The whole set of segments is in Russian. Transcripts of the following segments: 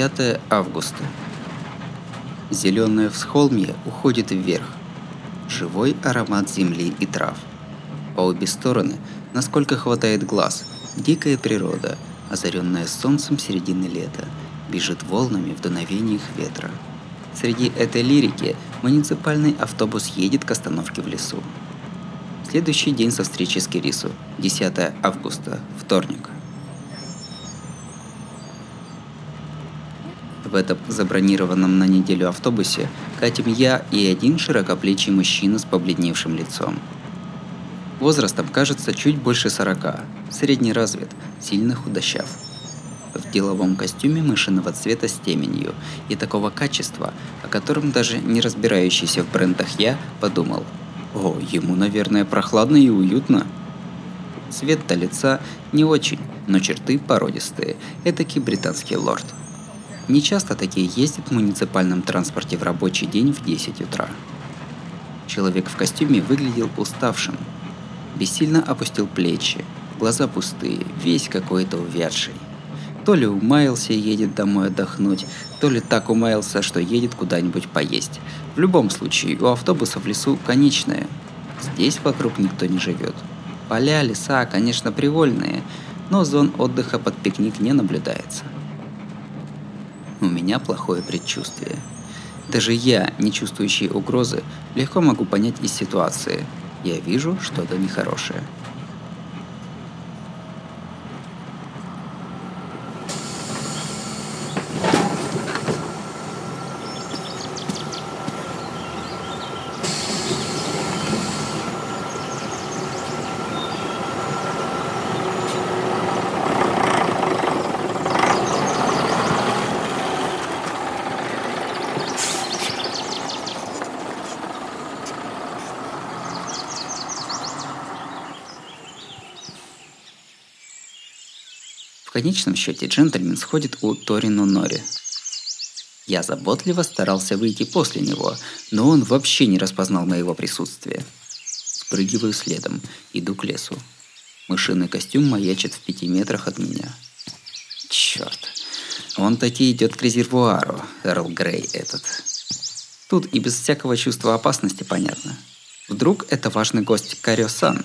10 августа. Зеленое всхолмье уходит вверх. Живой аромат земли и трав. По обе стороны, насколько хватает глаз, дикая природа, озаренная солнцем середины лета, бежит волнами в дуновениях ветра. Среди этой лирики муниципальный автобус едет к остановке в лесу. Следующий день со встречи с Кирису, 10 августа, вторник – В этом забронированном на неделю автобусе катим я и один широкоплечий мужчина с побледневшим лицом. Возрастом кажется чуть больше сорока, средний развит, сильно худощав. В деловом костюме мышиного цвета с теменью и такого качества, о котором даже не разбирающийся в брендах я подумал, о, ему, наверное, прохладно и уютно. Цвет-то лица не очень, но черты породистые, этакий британский лорд – не часто такие ездят в муниципальном транспорте в рабочий день в 10 утра. Человек в костюме выглядел уставшим. Бессильно опустил плечи, глаза пустые, весь какой-то увядший. То ли умаялся и едет домой отдохнуть, то ли так умаялся, что едет куда-нибудь поесть. В любом случае, у автобуса в лесу конечная. Здесь вокруг никто не живет. Поля, леса, конечно, привольные, но зон отдыха под пикник не наблюдается. У меня плохое предчувствие. Даже я, не чувствующий угрозы, легко могу понять из ситуации. Я вижу что-то нехорошее. Конечном счете джентльмен сходит у Торино Нори. Я заботливо старался выйти после него, но он вообще не распознал моего присутствия. Спрыгиваю следом, иду к лесу. Мышиный костюм маячит в пяти метрах от меня. Черт, он таки идет к резервуару, Эрл Грей этот. Тут и без всякого чувства опасности понятно. Вдруг это важный гость Карио-сан.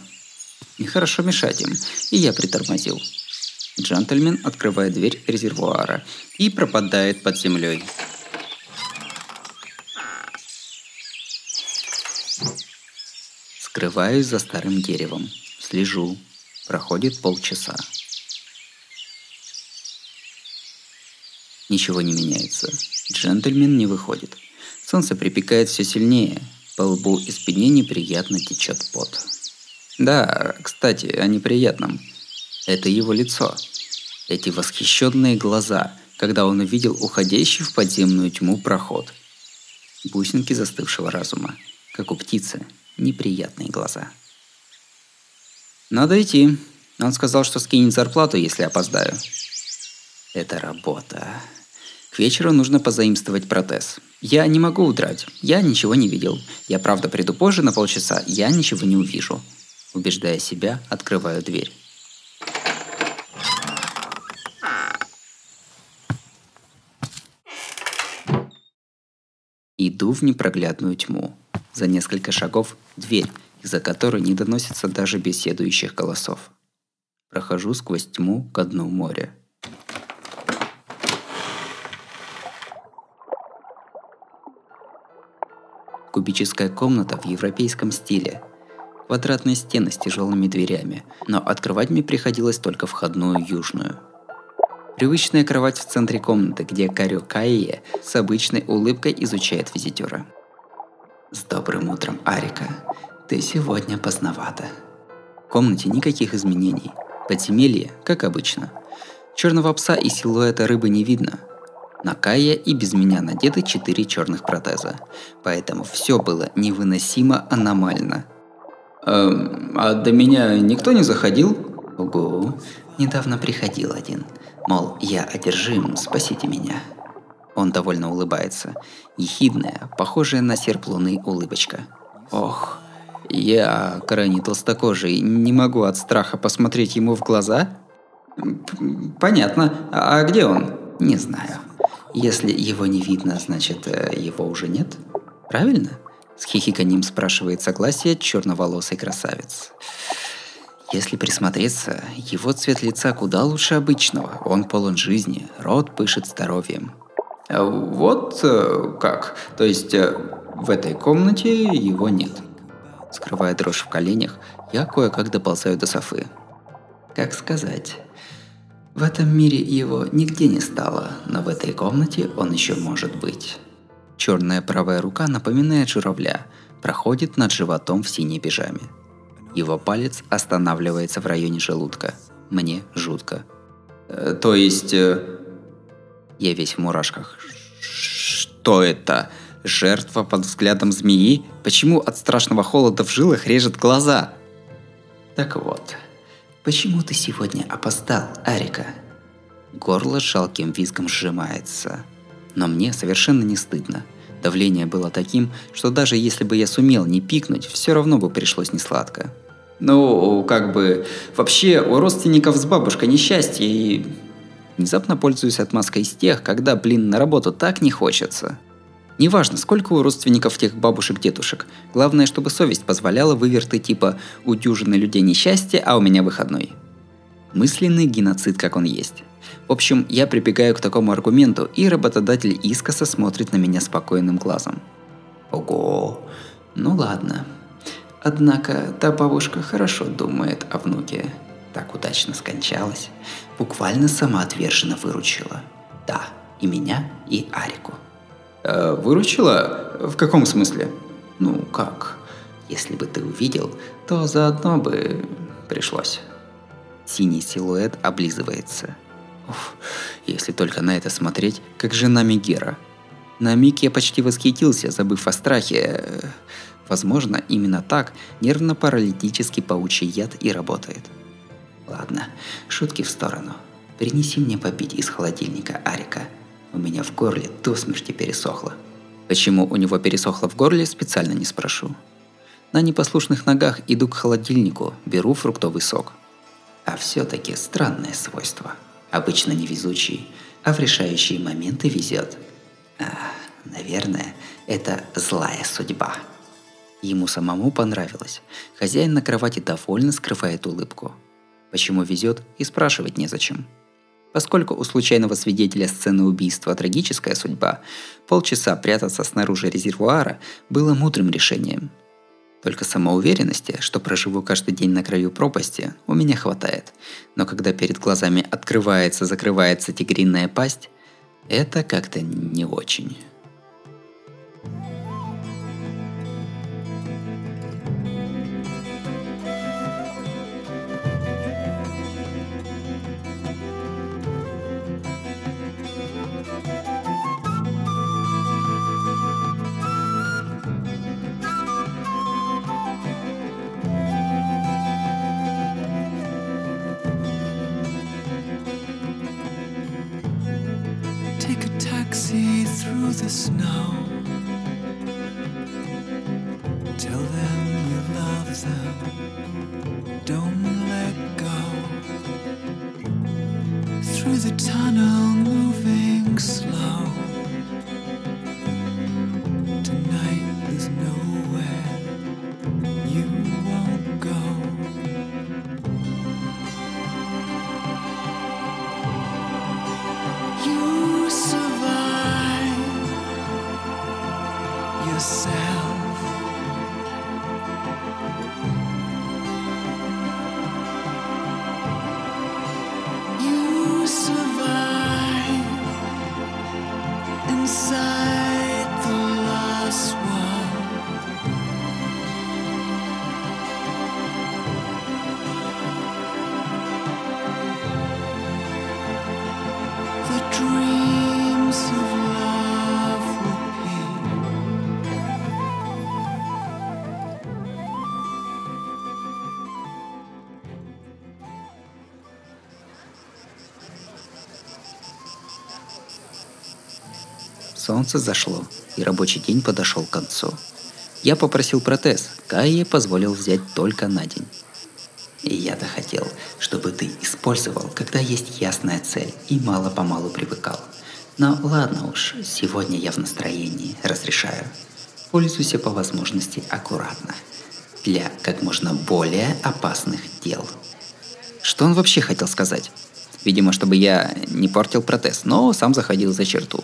Нехорошо мешать им, и я притормозил джентльмен открывает дверь резервуара и пропадает под землей. Скрываюсь за старым деревом. Слежу. Проходит полчаса. Ничего не меняется. Джентльмен не выходит. Солнце припекает все сильнее. По лбу и спине неприятно течет пот. Да, кстати, о неприятном. Это его лицо. Эти восхищенные глаза, когда он увидел уходящий в подземную тьму проход. Бусинки застывшего разума, как у птицы, неприятные глаза. Надо идти. Он сказал, что скинет зарплату, если опоздаю. Это работа. К вечеру нужно позаимствовать протез. Я не могу удрать. Я ничего не видел. Я правда приду позже на полчаса. Я ничего не увижу. Убеждая себя, открываю дверь. Иду в непроглядную тьму. За несколько шагов – дверь, из-за которой не доносится даже беседующих голосов. Прохожу сквозь тьму к дну моря. Кубическая комната в европейском стиле. Квадратные стены с тяжелыми дверями, но открывать мне приходилось только входную южную – Привычная кровать в центре комнаты, где Карю Кайе с обычной улыбкой изучает визитера. «С добрым утром, Арика. Ты сегодня поздновато». В комнате никаких изменений. Подземелье, как обычно. Черного пса и силуэта рыбы не видно. На Кая и без меня надеты четыре черных протеза. Поэтому все было невыносимо аномально. «Эм, а до меня никто не заходил?» «Ого, недавно приходил один. Мол, я одержим, спасите меня. Он довольно улыбается. Ехидная, похожая на серп луны улыбочка. Ох, я, крайне толстокожий, не могу от страха посмотреть ему в глаза? Понятно. А где он? Не знаю. Если его не видно, значит, э, его уже нет? Правильно? С хихиканьем спрашивает согласие черноволосый красавец. Если присмотреться, его цвет лица куда лучше обычного. Он полон жизни, рот пышет здоровьем. А вот э, как. То есть э, в этой комнате его нет. Скрывая дрожь в коленях, я кое-как доползаю до Софы. Как сказать? В этом мире его нигде не стало, но в этой комнате он еще может быть. Черная правая рука напоминает журавля, проходит над животом в синей пижаме. Его палец останавливается в районе желудка. Мне жутко. Э, то есть... Э, я весь в мурашках. Что это? Жертва под взглядом змеи? Почему от страшного холода в жилах режет глаза? Так вот, почему ты сегодня опоздал, Арика? Горло жалким визгом сжимается. Но мне совершенно не стыдно. Давление было таким, что даже если бы я сумел не пикнуть, все равно бы пришлось несладко. Ну, как бы, вообще у родственников с бабушкой несчастье и... Внезапно пользуюсь отмазкой из тех, когда, блин, на работу так не хочется. Неважно, сколько у родственников тех бабушек-дедушек. Главное, чтобы совесть позволяла выверты типа «у дюжины людей несчастье, а у меня выходной». Мысленный геноцид, как он есть. В общем, я прибегаю к такому аргументу, и работодатель искоса смотрит на меня спокойным глазом. Ого, ну ладно, Однако та бабушка хорошо думает о внуке. Так удачно скончалась. Буквально самоотверженно выручила. Да, и меня, и Арику. Э, выручила? В каком смысле? Ну как? Если бы ты увидел, то заодно бы пришлось. Синий силуэт облизывается. Уф, если только на это смотреть, как жена Мегера. На миг я почти восхитился, забыв о страхе. Возможно, именно так нервно-паралитический паучий яд и работает. Ладно, шутки в сторону. Принеси мне попить из холодильника Арика. У меня в горле до смерти пересохло. Почему у него пересохло в горле, специально не спрошу. На непослушных ногах иду к холодильнику, беру фруктовый сок. А все-таки странное свойство. Обычно невезучий, а в решающие моменты везет. А, наверное, это злая судьба. Ему самому понравилось. Хозяин на кровати довольно скрывает улыбку. Почему везет и спрашивать незачем. Поскольку у случайного свидетеля сцены убийства трагическая судьба, полчаса прятаться снаружи резервуара было мудрым решением. Только самоуверенности, что проживу каждый день на краю пропасти, у меня хватает. Но когда перед глазами открывается-закрывается тигриная пасть, это как-то не очень. Солнце зашло, и рабочий день подошел к концу. Я попросил протез, Кайе позволил взять только на день. И я-то хотел, чтобы ты использовал, когда есть ясная цель, и мало-помалу привыкал. Но ладно уж, сегодня я в настроении, разрешаю. Пользуйся по возможности аккуратно. Для как можно более опасных дел. Что он вообще хотел сказать? Видимо, чтобы я не портил протез, но сам заходил за черту.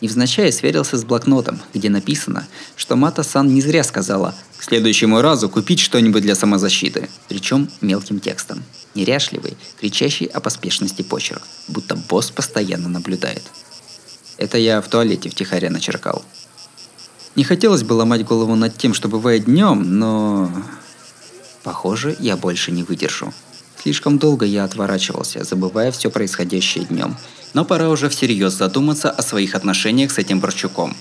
Невзначай сверился с блокнотом, где написано, что Мата-сан не зря сказала «к следующему разу купить что-нибудь для самозащиты», причем мелким текстом. Неряшливый, кричащий о поспешности почерк, будто босс постоянно наблюдает. Это я в туалете втихаря начеркал. Не хотелось бы ломать голову над тем, что бывает днем, но... Похоже, я больше не выдержу. Слишком долго я отворачивался, забывая все происходящее днем. Но пора уже всерьез задуматься о своих отношениях с этим Борчуком.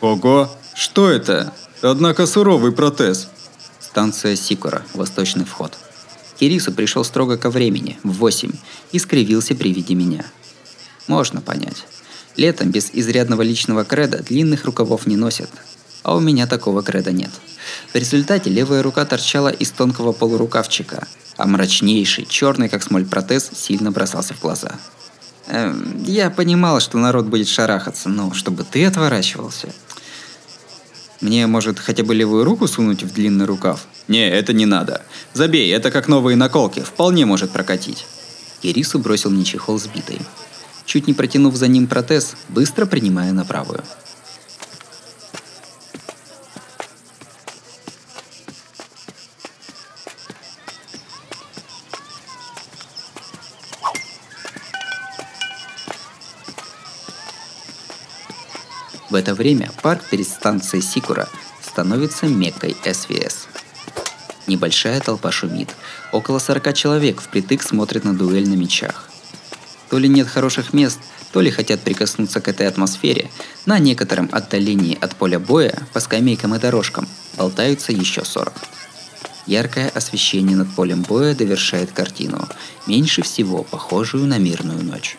Ого, что это? Однако суровый протез. Станция Сикора, восточный вход. Кирису пришел строго ко времени, в 8, и скривился при виде меня. Можно понять. Летом без изрядного личного креда длинных рукавов не носят. А у меня такого креда нет. В результате левая рука торчала из тонкого полурукавчика, а мрачнейший, черный как смоль протез сильно бросался в глаза. Эм, я понимала, что народ будет шарахаться, но чтобы ты отворачивался... Мне, может, хотя бы левую руку сунуть в длинный рукав? Не, это не надо. Забей, это как новые наколки, вполне может прокатить. Кирису бросил мне чехол сбитый. Чуть не протянув за ним протез, быстро принимая на правую. Это время парк перед станцией Сикура становится меккой СВС. Небольшая толпа шумит. Около 40 человек впритык смотрят на дуэль на мечах. То ли нет хороших мест, то ли хотят прикоснуться к этой атмосфере, на некотором отдалении от поля боя по скамейкам и дорожкам болтаются еще 40. Яркое освещение над полем боя довершает картину, меньше всего похожую на мирную ночь.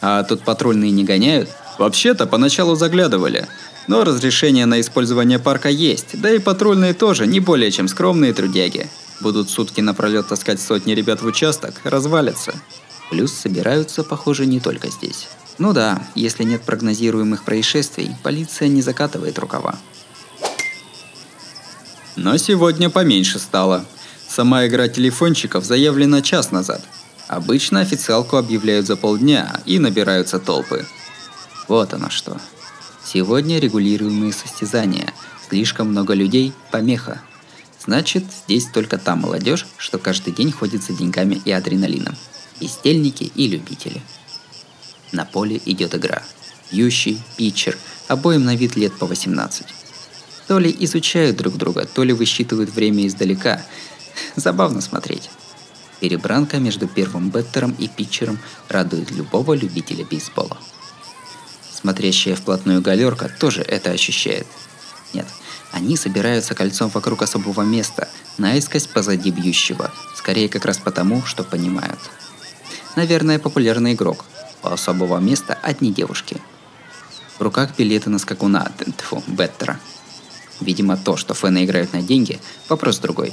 А тут патрульные не гоняют? Вообще-то поначалу заглядывали. Но разрешение на использование парка есть, да и патрульные тоже не более чем скромные трудяги. Будут сутки напролет таскать сотни ребят в участок, развалятся. Плюс собираются, похоже, не только здесь. Ну да, если нет прогнозируемых происшествий, полиция не закатывает рукава. Но сегодня поменьше стало. Сама игра телефончиков заявлена час назад. Обычно официалку объявляют за полдня и набираются толпы. Вот оно что. Сегодня регулируемые состязания. Слишком много людей – помеха. Значит, здесь только та молодежь, что каждый день ходит за деньгами и адреналином. Бездельники и любители. На поле идет игра. Ющий, питчер, обоим на вид лет по 18. То ли изучают друг друга, то ли высчитывают время издалека. Забавно смотреть. Перебранка между первым беттером и питчером радует любого любителя бейсбола. Смотрящая вплотную галерка тоже это ощущает. Нет, они собираются кольцом вокруг особого места, наискось позади бьющего, скорее как раз потому, что понимают. Наверное, популярный игрок. У особого места одни девушки. В руках билеты на скакуна, тьфу, беттера. Видимо, то, что фэны играют на деньги, вопрос другой.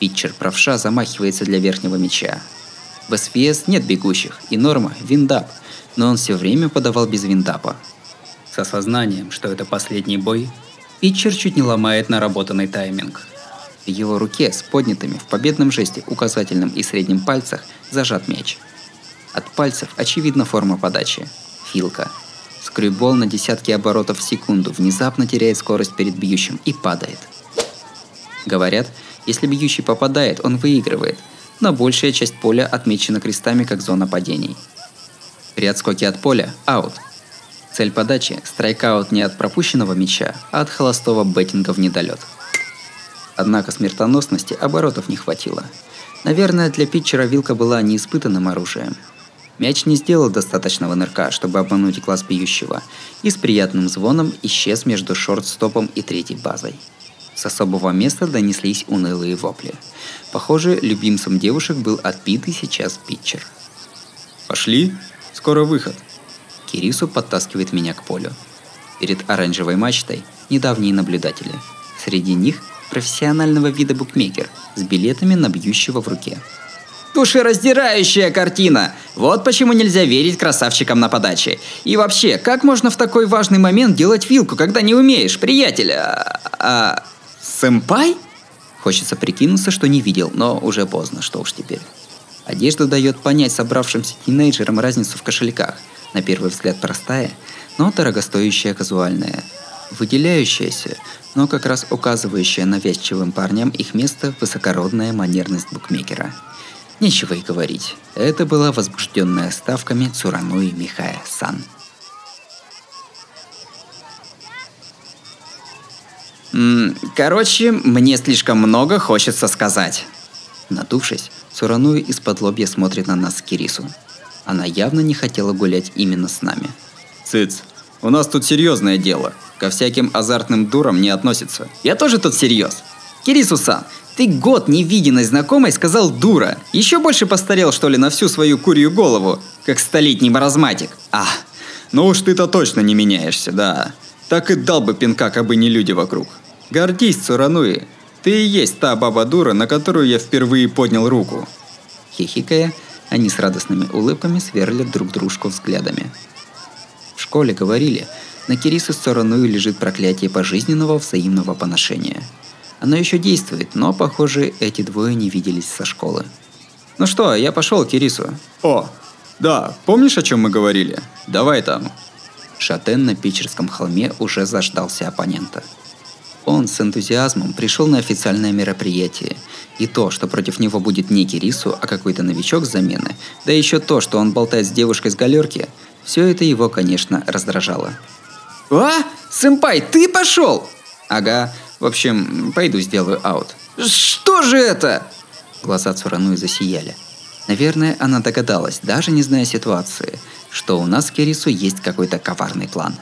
Питчер правша замахивается для верхнего мяча. В СВС нет бегущих, и норма – виндап, но он все время подавал без виндапа. С осознанием, что это последний бой, питчер чуть не ломает наработанный тайминг. В его руке с поднятыми в победном жесте указательным и средним пальцах зажат мяч. От пальцев очевидна форма подачи – филка. Скрюбол на десятки оборотов в секунду внезапно теряет скорость перед бьющим и падает. Говорят, если бьющий попадает, он выигрывает, но большая часть поля отмечена крестами как зона падений. При отскоке от поля – аут. Цель подачи – страйкаут не от пропущенного мяча, а от холостого беттинга в недолет. Однако смертоносности оборотов не хватило. Наверное, для питчера вилка была неиспытанным оружием. Мяч не сделал достаточного нырка, чтобы обмануть глаз бьющего, и с приятным звоном исчез между шорт-стопом и третьей базой. С особого места донеслись унылые вопли. Похоже, любимцем девушек был отбитый сейчас питчер. Пошли, скоро выход. Кирису подтаскивает меня к полю. Перед оранжевой мачтой недавние наблюдатели. Среди них профессионального вида букмекер с билетами на бьющего в руке. Душераздирающая картина! Вот почему нельзя верить красавчикам на подаче. И вообще, как можно в такой важный момент делать вилку, когда не умеешь, приятель? А, а, сэмпай? Хочется прикинуться, что не видел, но уже поздно, что уж теперь. Одежда дает понять собравшимся тинейджерам разницу в кошельках. На первый взгляд простая, но дорогостоящая казуальная. Выделяющаяся, но как раз указывающая навязчивым парням их место высокородная манерность букмекера. Нечего и говорить. Это была возбужденная ставками Цурануи Михая Сан. Короче, мне слишком много хочется сказать. Надувшись, Цурануи из-под лобья смотрит на нас Кирису. Она явно не хотела гулять именно с нами. Цыц, у нас тут серьезное дело. Ко всяким азартным дурам не относится. Я тоже тут серьез. Кирису-сан, ты год невиденной знакомой сказал дура. Еще больше постарел, что ли, на всю свою курью голову, как столетний маразматик. А, ну уж ты-то точно не меняешься, да. Так и дал бы пинка, кабы не люди вокруг. Гордись, Цурануи. Ты и есть та баба-дура, на которую я впервые поднял руку. Хихикая, они с радостными улыбками сверлят друг дружку взглядами. В школе говорили, на Кирису Цурануи лежит проклятие пожизненного взаимного поношения. Оно еще действует, но, похоже, эти двое не виделись со школы. Ну что, я пошел, Кирису. О, да, помнишь, о чем мы говорили? Давай там. Шатен на Питерском холме уже заждался оппонента. Он с энтузиазмом пришел на официальное мероприятие, и то, что против него будет не Кирису, а какой-то новичок с замены, да еще то, что он болтает с девушкой с галерки, все это его, конечно, раздражало. А? Сэмпай, ты пошел? Ага, в общем, пойду сделаю аут. Что же это? Глаза Цурануи засияли. Наверное, она догадалась, даже не зная ситуации, что у нас с Кирису есть какой-то коварный план.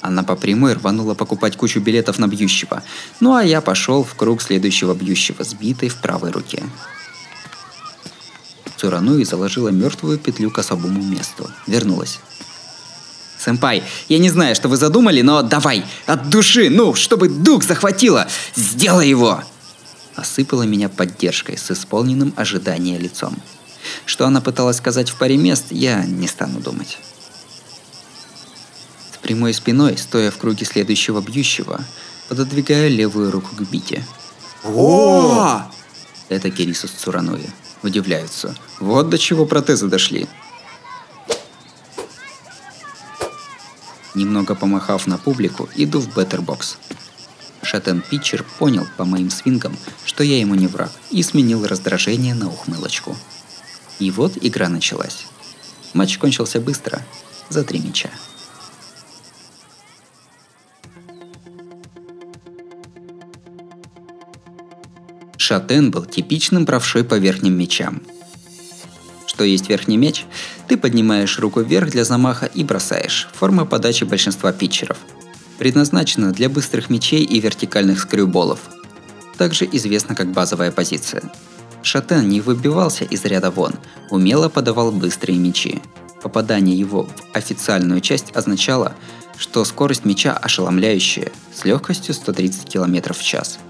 Она по прямой рванула покупать кучу билетов на бьющего, ну а я пошел в круг следующего бьющего, сбитой в правой руке. Цурануи заложила мертвую петлю к особому месту. Вернулась. Сэмпай, я не знаю, что вы задумали, но давай, от души, ну, чтобы дух захватило, сделай его! Осыпала меня поддержкой с исполненным ожидания лицом. Что она пыталась сказать в паре мест, я не стану думать. Прямой спиной, стоя в круге следующего бьющего, пододвигаю левую руку к бите. О! Это Кирису с Цурануи. Удивляются. Вот до чего протезы дошли. Немного помахав на публику, иду в беттербокс. Шатен Питчер понял по моим свингам, что я ему не враг, и сменил раздражение на ухмылочку. И вот игра началась. Матч кончился быстро, за три мяча. Шатен был типичным правшой по верхним мячам. Что есть верхний мяч? Ты поднимаешь руку вверх для замаха и бросаешь. Форма подачи большинства питчеров. Предназначена для быстрых мячей и вертикальных скрюболов. Также известна как базовая позиция. Шатен не выбивался из ряда вон, умело подавал быстрые мячи. Попадание его в официальную часть означало, что скорость мяча ошеломляющая, с легкостью 130 км в час –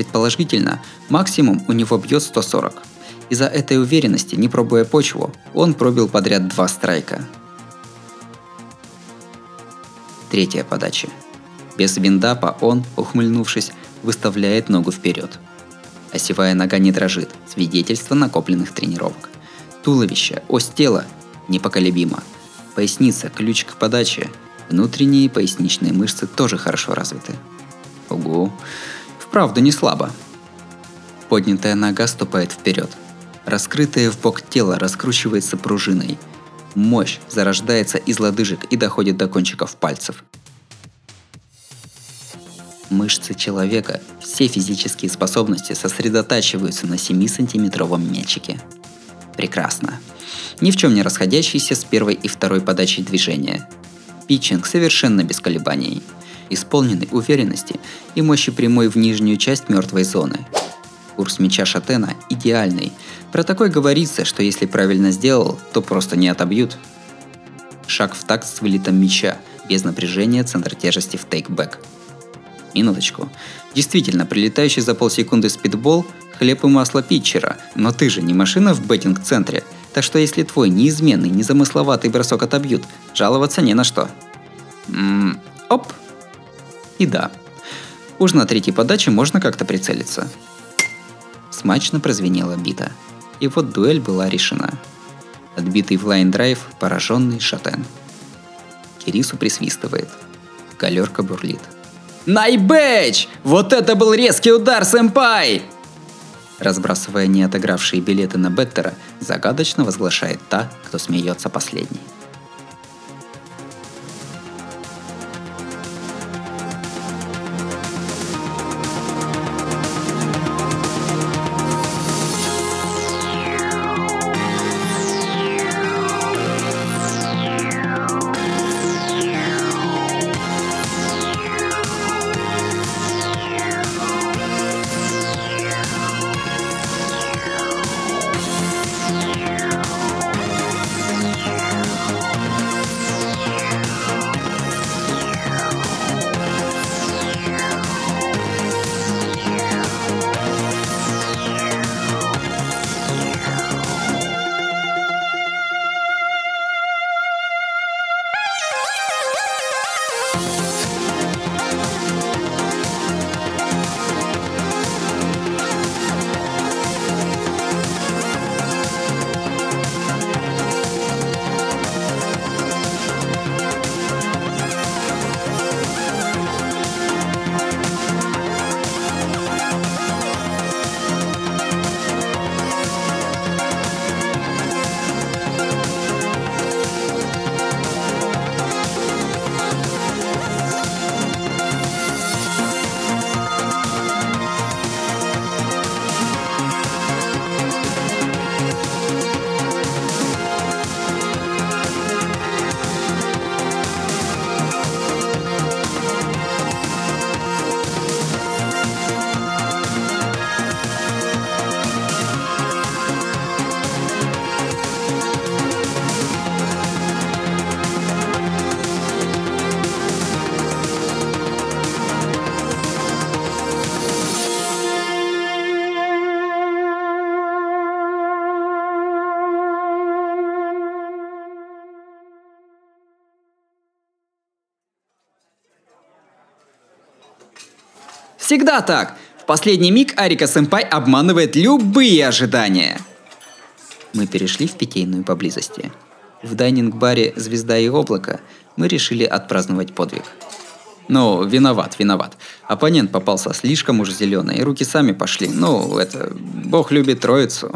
Предположительно, максимум у него бьет 140. Из-за этой уверенности, не пробуя почву, он пробил подряд два страйка. Третья подача. Без виндапа он, ухмыльнувшись, выставляет ногу вперед. Осевая нога не дрожит, свидетельство накопленных тренировок. Туловище, ось тела непоколебимо. Поясница, ключ к подаче. Внутренние поясничные мышцы тоже хорошо развиты. Ого вправду не слабо. Поднятая нога ступает вперед. Раскрытое в бок тело раскручивается пружиной. Мощь зарождается из лодыжек и доходит до кончиков пальцев. Мышцы человека, все физические способности сосредотачиваются на 7-сантиметровом мячике. Прекрасно. Ни в чем не расходящийся с первой и второй подачей движения. Питчинг совершенно без колебаний – исполненный уверенности и мощи прямой в нижнюю часть мертвой зоны. Курс мяча Шатена идеальный. Про такой говорится, что если правильно сделал, то просто не отобьют. Шаг в такт с вылетом мяча, без напряжения центр тяжести в тейкбэк. Минуточку. Действительно, прилетающий за полсекунды спидбол – хлеб и масло питчера, но ты же не машина в беттинг-центре, так что если твой неизменный, незамысловатый бросок отобьют, жаловаться не на что. М-м, оп, и да, уж на третьей подаче можно как-то прицелиться. Смачно прозвенела бита. И вот дуэль была решена. Отбитый в лайн-драйв, пораженный шатен. Кирису присвистывает. Галерка бурлит. Найбэч! Вот это был резкий удар, сэмпай! Разбрасывая неотыгравшие билеты на Беттера, загадочно возглашает та, кто смеется последней. Всегда так. В последний миг Арика Сэмпай обманывает любые ожидания. Мы перешли в питейную поблизости. В дайнинг-баре «Звезда и облако» мы решили отпраздновать подвиг. Ну, виноват, виноват. Оппонент попался слишком уж зеленый, и руки сами пошли. Ну, это... Бог любит троицу.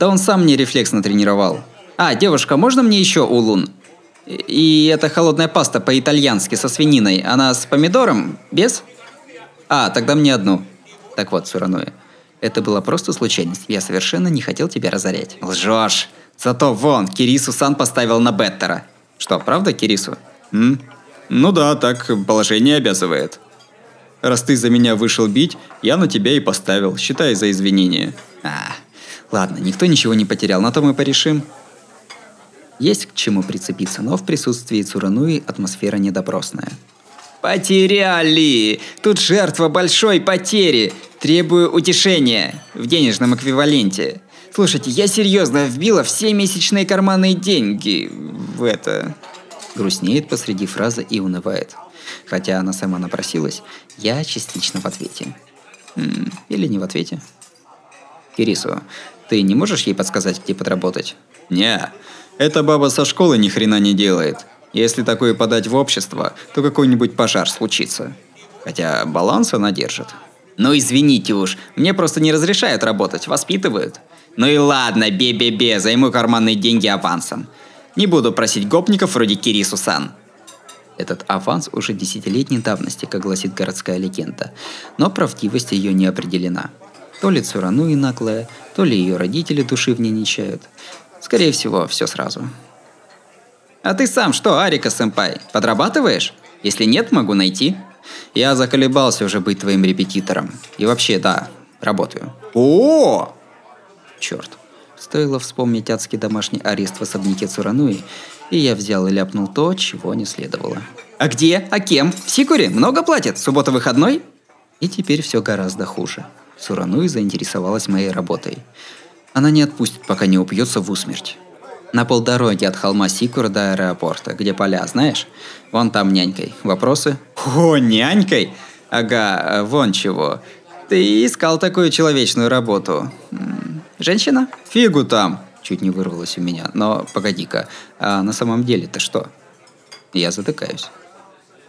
Да он сам мне рефлекс натренировал. А, девушка, можно мне еще улун? И это холодная паста по-итальянски со свининой. Она с помидором? Без? А, тогда мне одну. Так вот, Сурануэ, это была просто случайность. Я совершенно не хотел тебя разорять. Лжешь. Зато вон, Кирису Сан поставил на Беттера. Что, правда, Кирису? М? Ну да, так положение обязывает. Раз ты за меня вышел бить, я на тебя и поставил, считай за извинение. А, ладно, никто ничего не потерял, на то мы порешим. Есть к чему прицепиться, но в присутствии Цурануи атмосфера недопросная. Потеряли! Тут жертва большой потери. Требую утешения в денежном эквиваленте. Слушайте, я серьезно вбила все месячные карманные деньги в это. Грустнеет посреди фразы и унывает. Хотя она сама напросилась, я частично в ответе. Или не в ответе. Кирису, ты не можешь ей подсказать, где подработать? Не, эта баба со школы ни хрена не делает. Если такое подать в общество, то какой-нибудь пожар случится. Хотя баланс она держит. Ну извините уж, мне просто не разрешают работать, воспитывают. Ну и ладно, бе-бе-бе, займу карманные деньги авансом. Не буду просить гопников вроде Кирису-сан. Этот аванс уже десятилетней давности, как гласит городская легенда, но правдивость ее не определена. То ли Цурануи наглая, то ли ее родители души в ней не чают. Скорее всего, все сразу. А ты сам что, Арика-сэмпай, подрабатываешь? Если нет, могу найти. Я заколебался уже быть твоим репетитором. И вообще, да, работаю. О! Черт. Стоило вспомнить адский домашний арест в особняке Цурануи, и я взял и ляпнул то, чего не следовало. А где? А кем? В Сикуре? Много платят? Суббота выходной? И теперь все гораздо хуже. Цурануи заинтересовалась моей работой. Она не отпустит, пока не упьется в усмерть. На полдороге от холма Сикура до аэропорта, где поля, знаешь? Вон там нянькой. Вопросы? О, нянькой? Ага, вон чего. Ты искал такую человечную работу. Женщина? Фигу там. Чуть не вырвалось у меня. Но погоди-ка, а на самом деле-то что? Я затыкаюсь.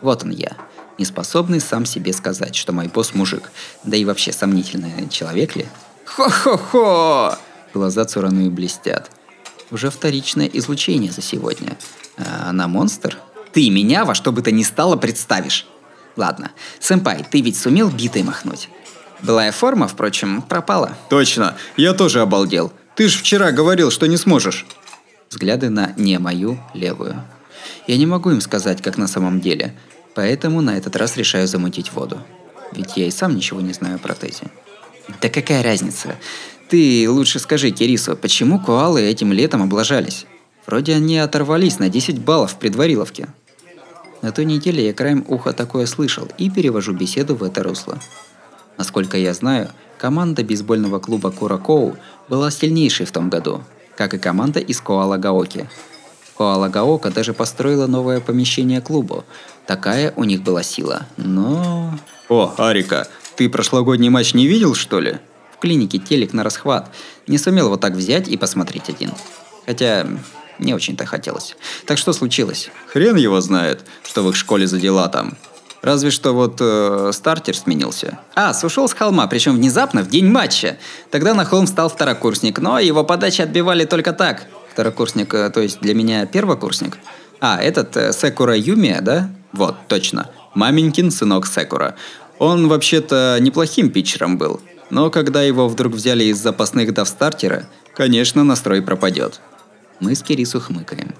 Вот он я, неспособный сам себе сказать, что мой босс мужик. Да и вообще сомнительный человек ли? Хо-хо-хо! Глаза Цурануи блестят. Уже вторичное излучение за сегодня. А она монстр? Ты меня во что бы то ни стало представишь. Ладно, сэмпай, ты ведь сумел битой махнуть. Былая форма, впрочем, пропала. Точно, я тоже обалдел. Ты ж вчера говорил, что не сможешь. Взгляды на не мою левую. Я не могу им сказать, как на самом деле, поэтому на этот раз решаю замутить воду. Ведь я и сам ничего не знаю о протезе. Да какая разница? Ты лучше скажи Кирису, почему коалы этим летом облажались? Вроде они оторвались на 10 баллов в предвариловке. На той неделе я краем уха такое слышал и перевожу беседу в это русло. Насколько я знаю, команда бейсбольного клуба Куракоу была сильнейшей в том году, как и команда из Коалагаоки. Коалагаока даже построила новое помещение клубу. Такая у них была сила. Но... О, Арика, ты прошлогодний матч не видел, что ли? В клинике телек на расхват. Не сумел вот так взять и посмотреть один. Хотя не очень-то хотелось. Так что случилось? Хрен его знает, что в их школе за дела там. Разве что вот э, стартер сменился. А, сушел с холма, причем внезапно, в день матча. Тогда на холм стал второкурсник, но его подачи отбивали только так. Второкурсник, э, то есть для меня первокурсник? А, этот э, Секура Юмия, да? Вот, точно. Маменькин сынок Секура. Он вообще-то неплохим питчером был. Но когда его вдруг взяли из запасных до стартера, конечно, настрой пропадет. Мы с Кирису хмыкаем.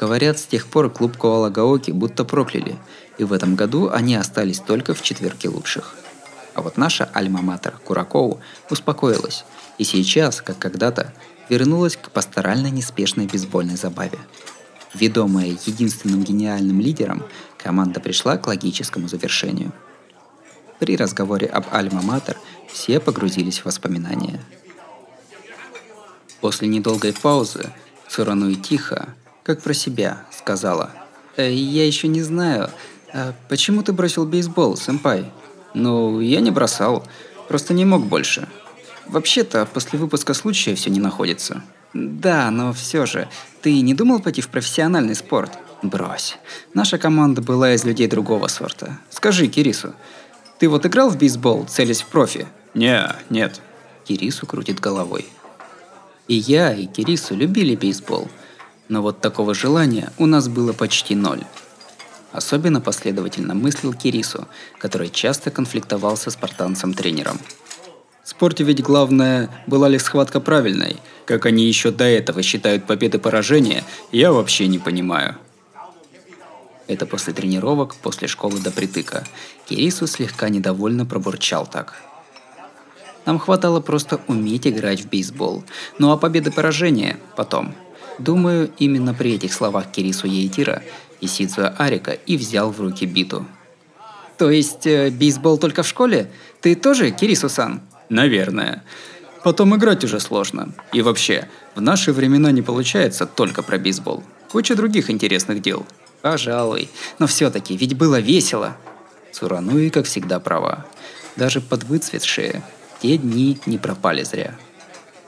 Говорят, с тех пор клуб Коалагаоки будто прокляли, и в этом году они остались только в четверке лучших. А вот наша альма-матер Куракоу успокоилась, и сейчас, как когда-то, вернулась к пасторально неспешной бейсбольной забаве. Ведомая единственным гениальным лидером, команда пришла к логическому завершению. При разговоре об альма-матер все погрузились в воспоминания. После недолгой паузы Цурануи тихо, как про себя, сказала. «Э, «Я еще не знаю, а почему ты бросил бейсбол, сэмпай?» «Ну, я не бросал, просто не мог больше. Вообще-то, после выпуска случая все не находится». «Да, но все же, ты не думал пойти в профессиональный спорт?» Брось. Наша команда была из людей другого сорта. Скажи, Кирису, ты вот играл в бейсбол, целясь в профи? Не, нет. Кирису крутит головой. И я, и Кирису любили бейсбол. Но вот такого желания у нас было почти ноль. Особенно последовательно мыслил Кирису, который часто конфликтовал со спартанцем-тренером. В спорте ведь главное, была ли схватка правильной. Как они еще до этого считают победы поражения, я вообще не понимаю. Это после тренировок, после школы до притыка. Кирису слегка недовольно пробурчал так. Нам хватало просто уметь играть в бейсбол. Ну а победы-поражения – потом. Думаю, именно при этих словах Кирису Ейтира Исицуя Арика и взял в руки биту. То есть, э, бейсбол только в школе? Ты тоже, Кирису-сан? Наверное. Потом играть уже сложно. И вообще, в наши времена не получается только про бейсбол. Куча других интересных дел. Пожалуй. Но все-таки, ведь было весело. Цурануи, как всегда, права. Даже подвыцветшие, те дни не пропали зря.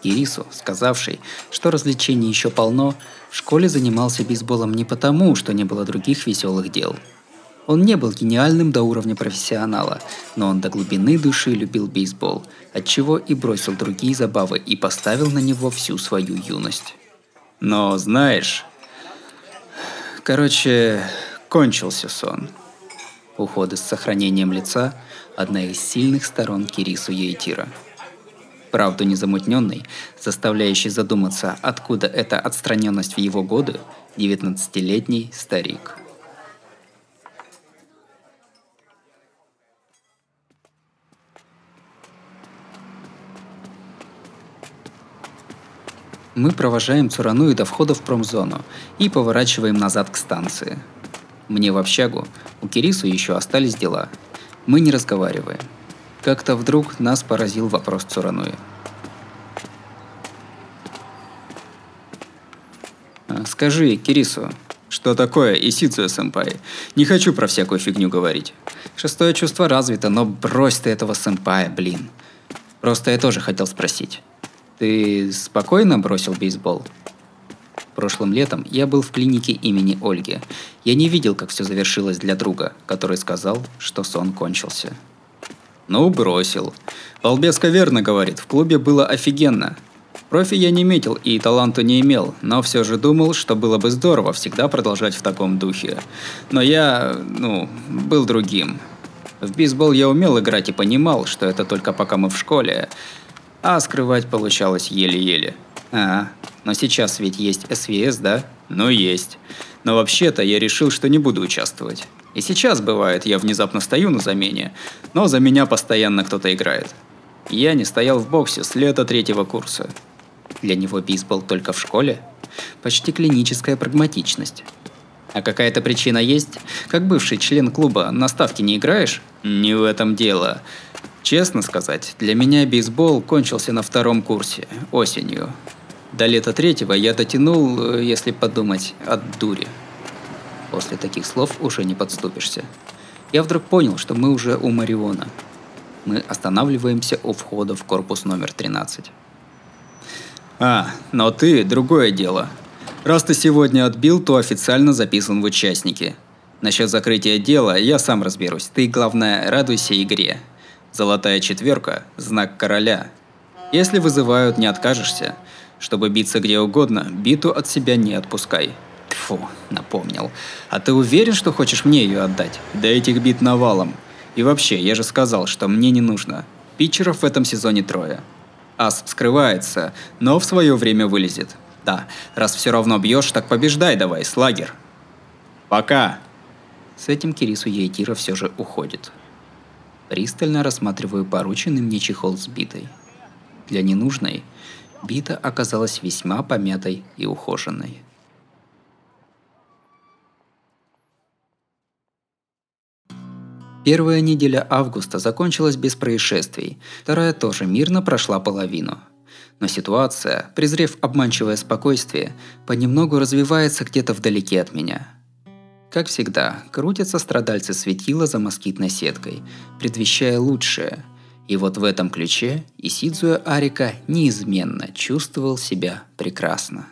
Кирису, сказавший, что развлечений еще полно, в школе занимался бейсболом не потому, что не было других веселых дел. Он не был гениальным до уровня профессионала, но он до глубины души любил бейсбол, отчего и бросил другие забавы и поставил на него всю свою юность. Но знаешь, короче, кончился сон. Уходы с сохранением лица – одна из сильных сторон Кирису Ейтира – правду незамутненный, заставляющий задуматься, откуда эта отстраненность в его годы, 19-летний старик. Мы провожаем Цурану до входа в промзону и поворачиваем назад к станции. Мне в общагу, у Кирису еще остались дела. Мы не разговариваем. Как-то вдруг нас поразил вопрос Цурануи. А, скажи, Кирису, что такое Исицуя-сэмпай? Не хочу про всякую фигню говорить. Шестое чувство развито, но брось ты этого сэмпая, блин. Просто я тоже хотел спросить. Ты спокойно бросил бейсбол? Прошлым летом я был в клинике имени Ольги. Я не видел, как все завершилось для друга, который сказал, что сон кончился. Ну, бросил. Балбеска верно говорит, в клубе было офигенно. Профи я не метил и таланта не имел, но все же думал, что было бы здорово всегда продолжать в таком духе. Но я, ну, был другим. В бейсбол я умел играть и понимал, что это только пока мы в школе, а скрывать получалось еле-еле. А, но сейчас ведь есть СВС, да? Ну, есть. Но вообще-то я решил, что не буду участвовать. И сейчас бывает, я внезапно стою на замене, но за меня постоянно кто-то играет. Я не стоял в боксе с лета третьего курса. Для него бейсбол только в школе? Почти клиническая прагматичность. А какая-то причина есть? Как бывший член клуба на ставке не играешь? Не в этом дело. Честно сказать, для меня бейсбол кончился на втором курсе, осенью. До лета третьего я дотянул, э, если подумать, от дури. После таких слов уже не подступишься. Я вдруг понял, что мы уже у Мариона. Мы останавливаемся у входа в корпус номер 13. А, но ты – другое дело. Раз ты сегодня отбил, то официально записан в участники. Насчет закрытия дела я сам разберусь. Ты, главное, радуйся игре. Золотая четверка – знак короля. Если вызывают, не откажешься. Чтобы биться где угодно, биту от себя не отпускай. Фу, напомнил. А ты уверен, что хочешь мне ее отдать? Да этих бит навалом. И вообще, я же сказал, что мне не нужно. Питчеров в этом сезоне трое. Ас скрывается, но в свое время вылезет. Да, раз все равно бьешь, так побеждай давай, слагер. Пока. С этим Кирису Ейтира все же уходит. Пристально рассматриваю порученный мне чехол с битой. Для ненужной бита оказалась весьма помятой и ухоженной. Первая неделя августа закончилась без происшествий, вторая тоже мирно прошла половину. Но ситуация, презрев обманчивое спокойствие, понемногу развивается где-то вдалеке от меня. Как всегда, крутятся страдальцы светила за москитной сеткой, предвещая лучшее. И вот в этом ключе Исидзуя Арика неизменно чувствовал себя прекрасно.